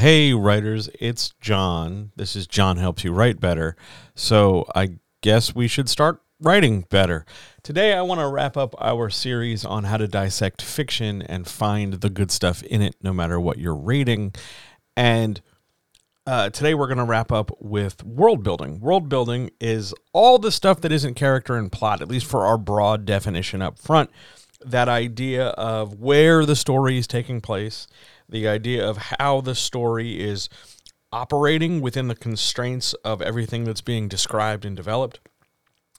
Hey, writers, it's John. This is John Helps You Write Better. So I guess we should start writing better. Today, I want to wrap up our series on how to dissect fiction and find the good stuff in it, no matter what you're reading. And uh, today, we're going to wrap up with world building. World building is all the stuff that isn't character and plot, at least for our broad definition up front. That idea of where the story is taking place, the idea of how the story is operating within the constraints of everything that's being described and developed.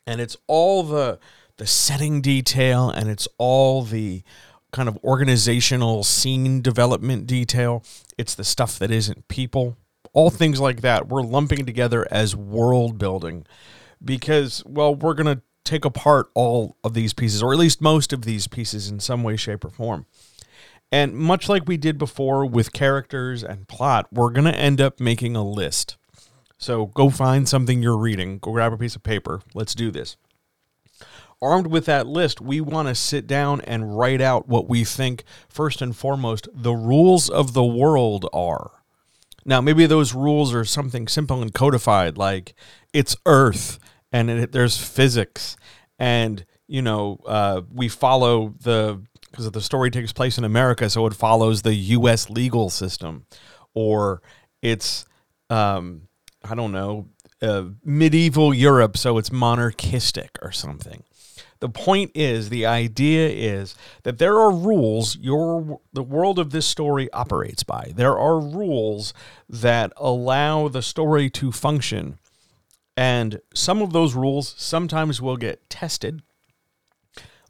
And it's all the the setting detail and it's all the kind of organizational scene development detail. It's the stuff that isn't people. All things like that we're lumping together as world building because well we're going to take apart all of these pieces or at least most of these pieces in some way shape or form. And much like we did before with characters and plot, we're going to end up making a list. So go find something you're reading, go grab a piece of paper. Let's do this. Armed with that list, we want to sit down and write out what we think, first and foremost, the rules of the world are. Now, maybe those rules are something simple and codified, like it's Earth and it, there's physics, and you know uh, we follow the because the story takes place in America, so it follows the U.S. legal system, or it's um, I don't know uh, medieval Europe, so it's monarchistic or something. The point is, the idea is that there are rules your the world of this story operates by. There are rules that allow the story to function. And some of those rules sometimes will get tested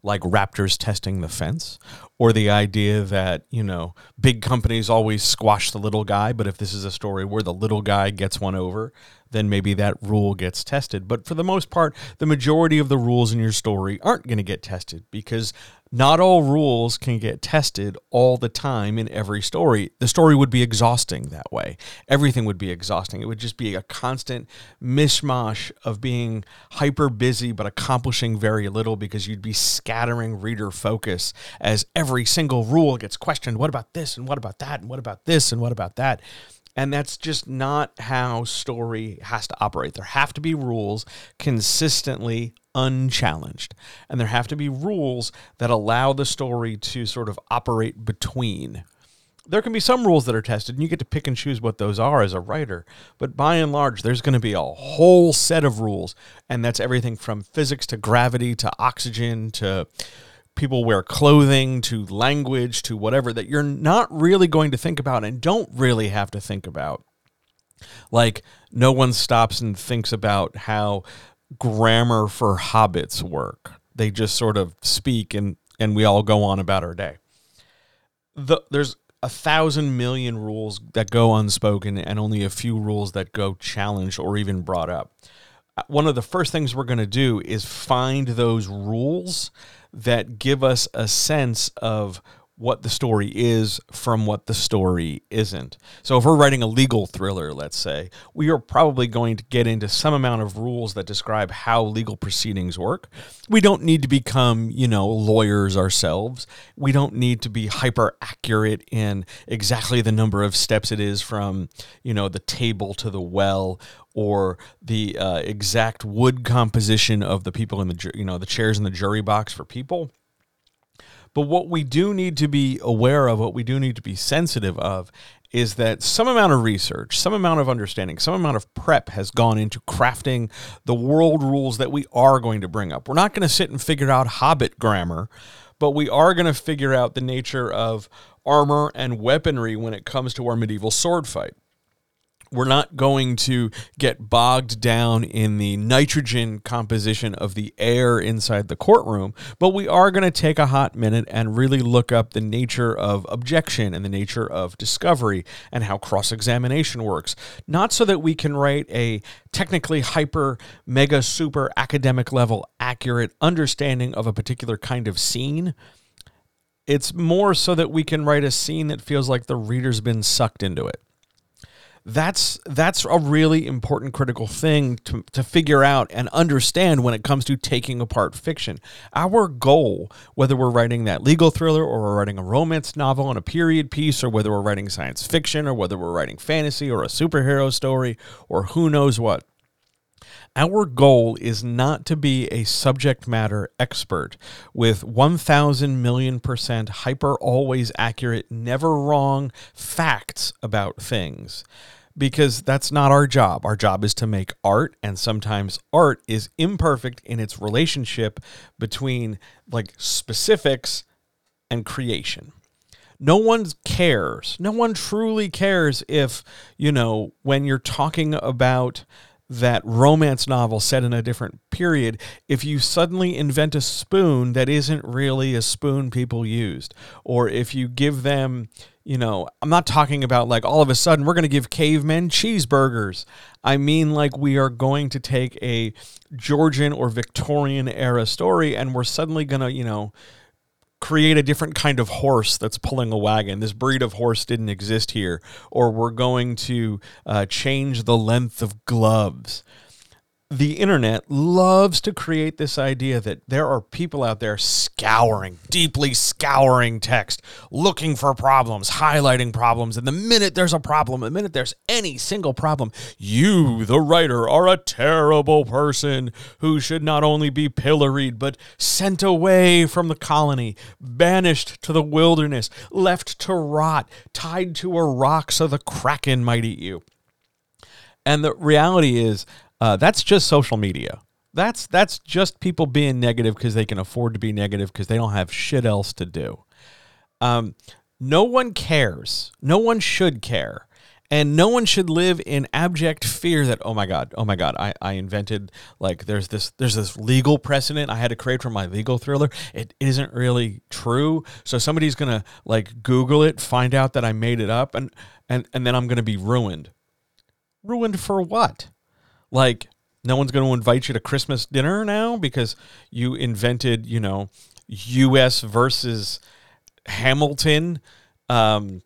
like raptors testing the fence or the idea that you know big companies always squash the little guy but if this is a story where the little guy gets one over then maybe that rule gets tested. But for the most part the majority of the rules in your story aren't going to get tested because not all rules can get tested all the time in every story. The story would be exhausting that way. Everything would be exhausting. It would just be a constant mishmash of being hyper busy but accomplishing very little because you'd be scattering reader focus as every single rule gets questioned. What about this? And what about that? And what about this? And what about that? And that's just not how story has to operate. There have to be rules consistently unchallenged. And there have to be rules that allow the story to sort of operate between. There can be some rules that are tested, and you get to pick and choose what those are as a writer. But by and large, there's going to be a whole set of rules. And that's everything from physics to gravity to oxygen to people wear clothing to language to whatever that you're not really going to think about and don't really have to think about. Like, no one stops and thinks about how grammar for hobbits work. They just sort of speak and, and we all go on about our day. The, there's a thousand million rules that go unspoken and only a few rules that go challenged or even brought up. Uh, one of the first things we're going to do is find those rules that give us a sense of what the story is from what the story isn't. So, if we're writing a legal thriller, let's say, we are probably going to get into some amount of rules that describe how legal proceedings work. We don't need to become, you know, lawyers ourselves. We don't need to be hyper accurate in exactly the number of steps it is from, you know, the table to the well or the uh, exact wood composition of the people in the, you know, the chairs in the jury box for people but what we do need to be aware of, what we do need to be sensitive of, is that some amount of research, some amount of understanding, some amount of prep has gone into crafting the world rules that we are going to bring up. We're not going to sit and figure out Hobbit grammar, but we are going to figure out the nature of armor and weaponry when it comes to our medieval sword fight. We're not going to get bogged down in the nitrogen composition of the air inside the courtroom, but we are going to take a hot minute and really look up the nature of objection and the nature of discovery and how cross examination works. Not so that we can write a technically hyper, mega, super academic level accurate understanding of a particular kind of scene. It's more so that we can write a scene that feels like the reader's been sucked into it that's that's a really important critical thing to, to figure out and understand when it comes to taking apart fiction. Our goal whether we're writing that legal thriller or we're writing a romance novel and a period piece or whether we're writing science fiction or whether we're writing fantasy or a superhero story or who knows what our goal is not to be a subject matter expert with 1000 million percent hyper, always accurate, never wrong facts about things because that's not our job. Our job is to make art, and sometimes art is imperfect in its relationship between like specifics and creation. No one cares. No one truly cares if, you know, when you're talking about that romance novel set in a different period if you suddenly invent a spoon that isn't really a spoon people used or if you give them you know i'm not talking about like all of a sudden we're going to give cavemen cheeseburgers. I mean like we are going to take a georgian or victorian era story and we're suddenly going to you know create a different kind of horse that's pulling a wagon. This breed of horse didn't exist here. Or we're going to uh, change the length of gloves the internet loves to create this idea that there are people out there scouring, deeply scouring text, looking for problems, highlighting problems. And the minute there's a problem, the minute there's any single problem, you, the writer, are a terrible person who should not only be pilloried, but sent away from the colony, banished to the wilderness, left to rot, tied to a rock so the kraken might eat you. And the reality is, uh, that's just social media. That's that's just people being negative because they can afford to be negative because they don't have shit else to do. Um, no one cares. No one should care. And no one should live in abject fear that, oh my God, oh my God, I, I invented like there's this there's this legal precedent I had to create for my legal thriller. It isn't really true. So somebody's gonna like Google it, find out that I made it up, and and, and then I'm gonna be ruined. Ruined for what? Like, no one's going to invite you to Christmas dinner now because you invented, you know, U.S. versus Hamilton. Um,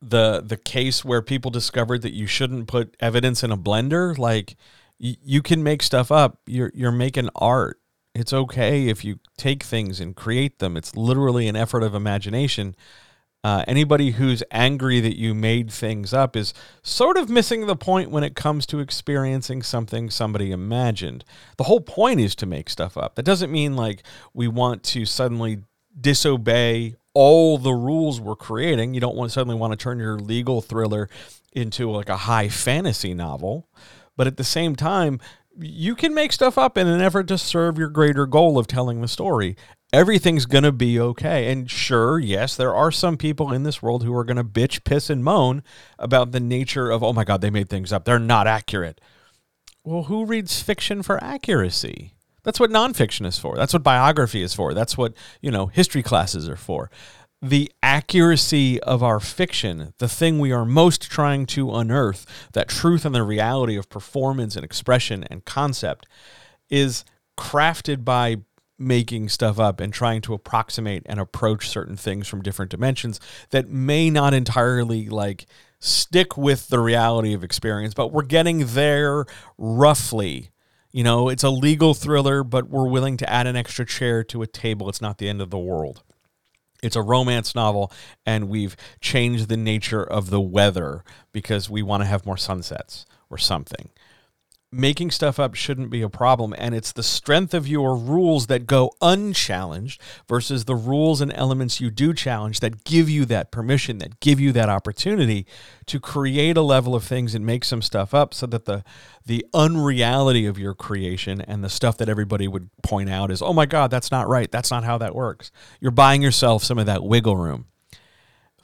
the the case where people discovered that you shouldn't put evidence in a blender. Like, y- you can make stuff up. You're you're making art. It's okay if you take things and create them. It's literally an effort of imagination. Uh, anybody who's angry that you made things up is sort of missing the point when it comes to experiencing something somebody imagined. The whole point is to make stuff up. That doesn't mean like we want to suddenly disobey all the rules we're creating. You don't want suddenly want to turn your legal thriller into like a high fantasy novel. But at the same time, you can make stuff up in an effort to serve your greater goal of telling the story everything's going to be okay. And sure, yes, there are some people in this world who are going to bitch, piss, and moan about the nature of, oh my God, they made things up. They're not accurate. Well, who reads fiction for accuracy? That's what nonfiction is for. That's what biography is for. That's what, you know, history classes are for. The accuracy of our fiction, the thing we are most trying to unearth, that truth and the reality of performance and expression and concept, is crafted by making stuff up and trying to approximate and approach certain things from different dimensions that may not entirely like stick with the reality of experience, but we're getting there roughly. You know, it's a legal thriller, but we're willing to add an extra chair to a table. It's not the end of the world. It's a romance novel, and we've changed the nature of the weather because we want to have more sunsets or something making stuff up shouldn't be a problem. And it's the strength of your rules that go unchallenged versus the rules and elements you do challenge that give you that permission, that give you that opportunity to create a level of things and make some stuff up so that the the unreality of your creation and the stuff that everybody would point out is, oh my God, that's not right. That's not how that works. You're buying yourself some of that wiggle room.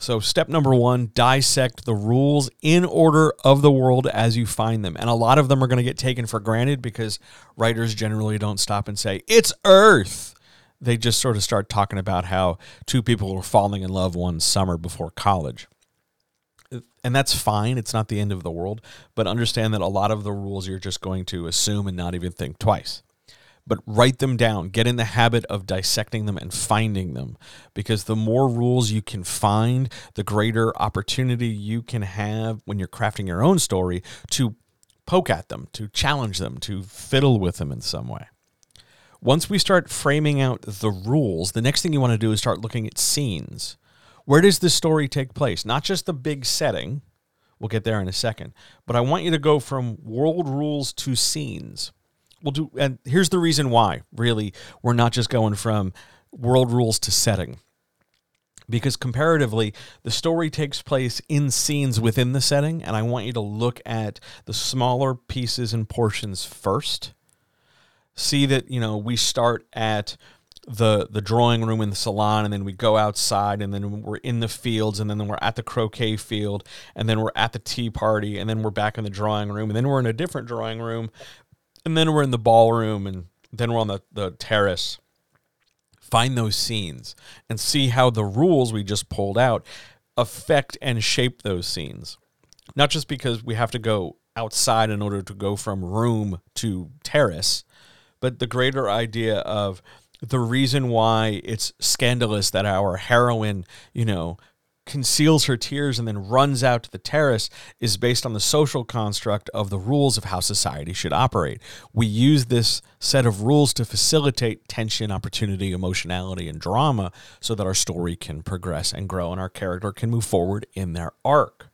So, step number one dissect the rules in order of the world as you find them. And a lot of them are going to get taken for granted because writers generally don't stop and say, It's Earth. They just sort of start talking about how two people were falling in love one summer before college. And that's fine. It's not the end of the world. But understand that a lot of the rules you're just going to assume and not even think twice but write them down. Get in the habit of dissecting them and finding them because the more rules you can find, the greater opportunity you can have when you're crafting your own story to poke at them, to challenge them, to fiddle with them in some way. Once we start framing out the rules, the next thing you want to do is start looking at scenes. Where does the story take place? Not just the big setting. We'll get there in a second. But I want you to go from world rules to scenes we'll do and here's the reason why really we're not just going from world rules to setting. Because comparatively the story takes place in scenes within the setting and i want you to look at the smaller pieces and portions first. See that you know we start at the the drawing room in the salon and then we go outside and then we're in the fields and then we're at the croquet field and then we're at the tea party and then we're back in the drawing room and then we're in a different drawing room and then we're in the ballroom and then we're on the, the terrace. Find those scenes and see how the rules we just pulled out affect and shape those scenes. Not just because we have to go outside in order to go from room to terrace but the greater idea of the reason why it's scandalous that our heroine, you know, conceals her tears and then runs out to the terrace is based on the social construct of the rules of how society should operate. We use this set of rules to facilitate tension, opportunity, emotionality, and drama so that our story can progress and grow and our character can move forward in their arc.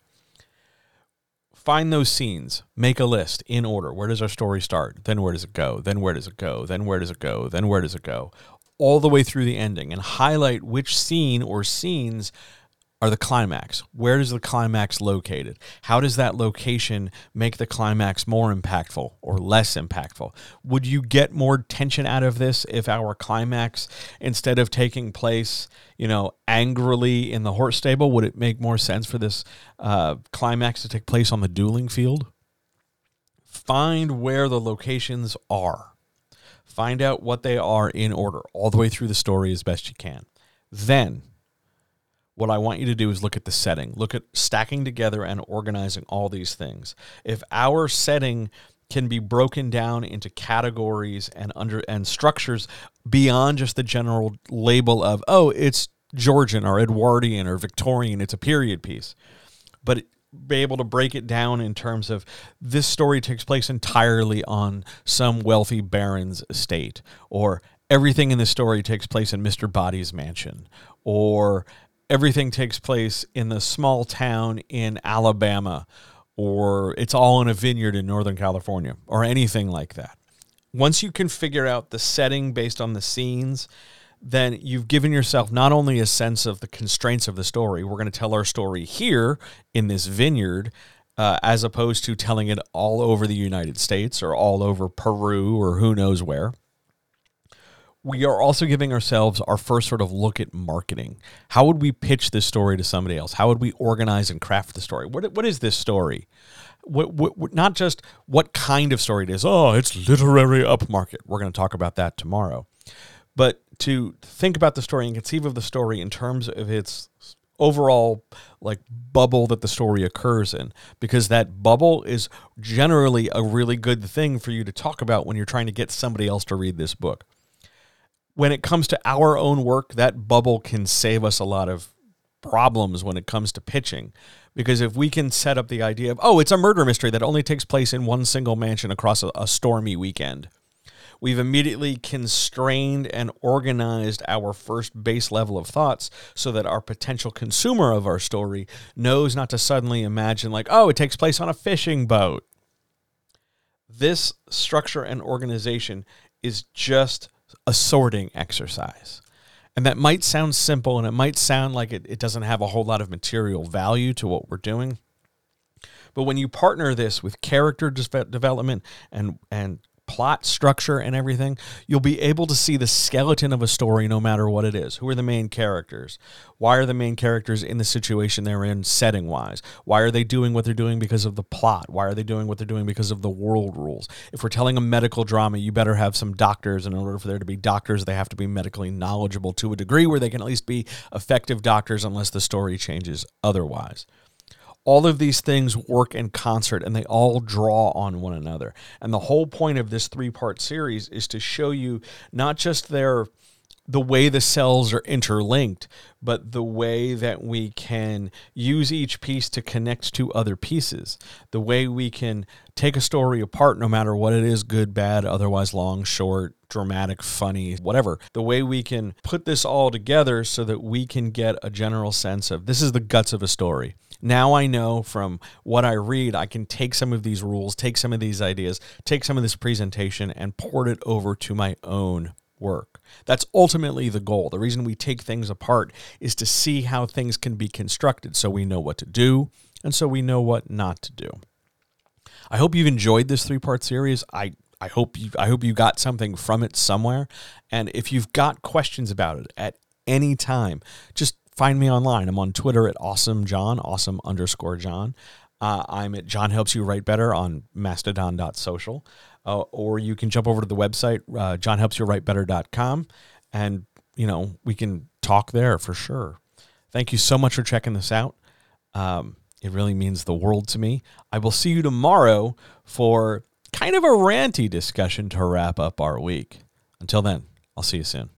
Find those scenes, make a list in order. Where does our story start? Then where does it go? Then where does it go? Then where does it go? Then where does it go? All the way through the ending and highlight which scene or scenes are the climax. Where is the climax located? How does that location make the climax more impactful or less impactful? Would you get more tension out of this if our climax, instead of taking place, you know, angrily in the horse stable, would it make more sense for this uh, climax to take place on the dueling field? Find where the locations are. Find out what they are in order, all the way through the story as best you can. Then what I want you to do is look at the setting, look at stacking together and organizing all these things. If our setting can be broken down into categories and under and structures beyond just the general label of oh it's Georgian or Edwardian or Victorian it's a period piece but be able to break it down in terms of this story takes place entirely on some wealthy baron's estate or everything in the story takes place in Mr. Boddy's mansion or everything takes place in the small town in Alabama or it's all in a vineyard in Northern California or anything like that. Once you can figure out the setting based on the scenes, then you've given yourself not only a sense of the constraints of the story, we're going to tell our story here in this vineyard, uh, as opposed to telling it all over the United States or all over Peru or who knows where we are also giving ourselves our first sort of look at marketing. How would we pitch this story to somebody else? How would we organize and craft the story? What, what is this story? What, what, not just what kind of story it is. Oh, it's literary upmarket. We're going to talk about that tomorrow. But to think about the story and conceive of the story in terms of its overall like bubble that the story occurs in because that bubble is generally a really good thing for you to talk about when you're trying to get somebody else to read this book when it comes to our own work, that bubble can save us a lot of problems when it comes to pitching. Because if we can set up the idea of, oh, it's a murder mystery that only takes place in one single mansion across a, a stormy weekend, we've immediately constrained and organized our first base level of thoughts so that our potential consumer of our story knows not to suddenly imagine, like, oh, it takes place on a fishing boat. This structure and organization is just a sorting exercise. And that might sound simple and it might sound like it, it doesn't have a whole lot of material value to what we're doing. But when you partner this with character development and, and plot structure and everything, you'll be able to see the skeleton of a story no matter what it is. Who are the main characters? Why are the main characters in the situation they're in setting wise? Why are they doing what they're doing because of the plot? Why are they doing what they're doing because of the world rules? If we're telling a medical drama, you better have some doctors. And in order for there to be doctors, they have to be medically knowledgeable to a degree where they can at least be effective doctors unless the story changes otherwise all of these things work in concert and they all draw on one another. And the whole point of this three part series is to show you not just their the way the cells are interlinked, but the way that we can use each piece to connect to other pieces. The way we can take a story apart, no matter what it is good, bad, otherwise long, short, dramatic, funny, whatever. The way we can put this all together so that we can get a general sense of this is the guts of a story. Now I know from what I read, I can take some of these rules, take some of these ideas, take some of this presentation, and port it over to my own work. That's ultimately the goal. The reason we take things apart is to see how things can be constructed so we know what to do and so we know what not to do. I hope you've enjoyed this three-part series. I I hope you I hope you got something from it somewhere. And if you've got questions about it at any time, just find me online. I'm on Twitter at awesome John, awesome underscore John. Uh, I'm at John Helps You Write Better on mastodon.social. Uh, or you can jump over to the website, uh, johnhelpsyouwritebetter.com, and, you know, we can talk there for sure. Thank you so much for checking this out. Um, it really means the world to me. I will see you tomorrow for kind of a ranty discussion to wrap up our week. Until then, I'll see you soon.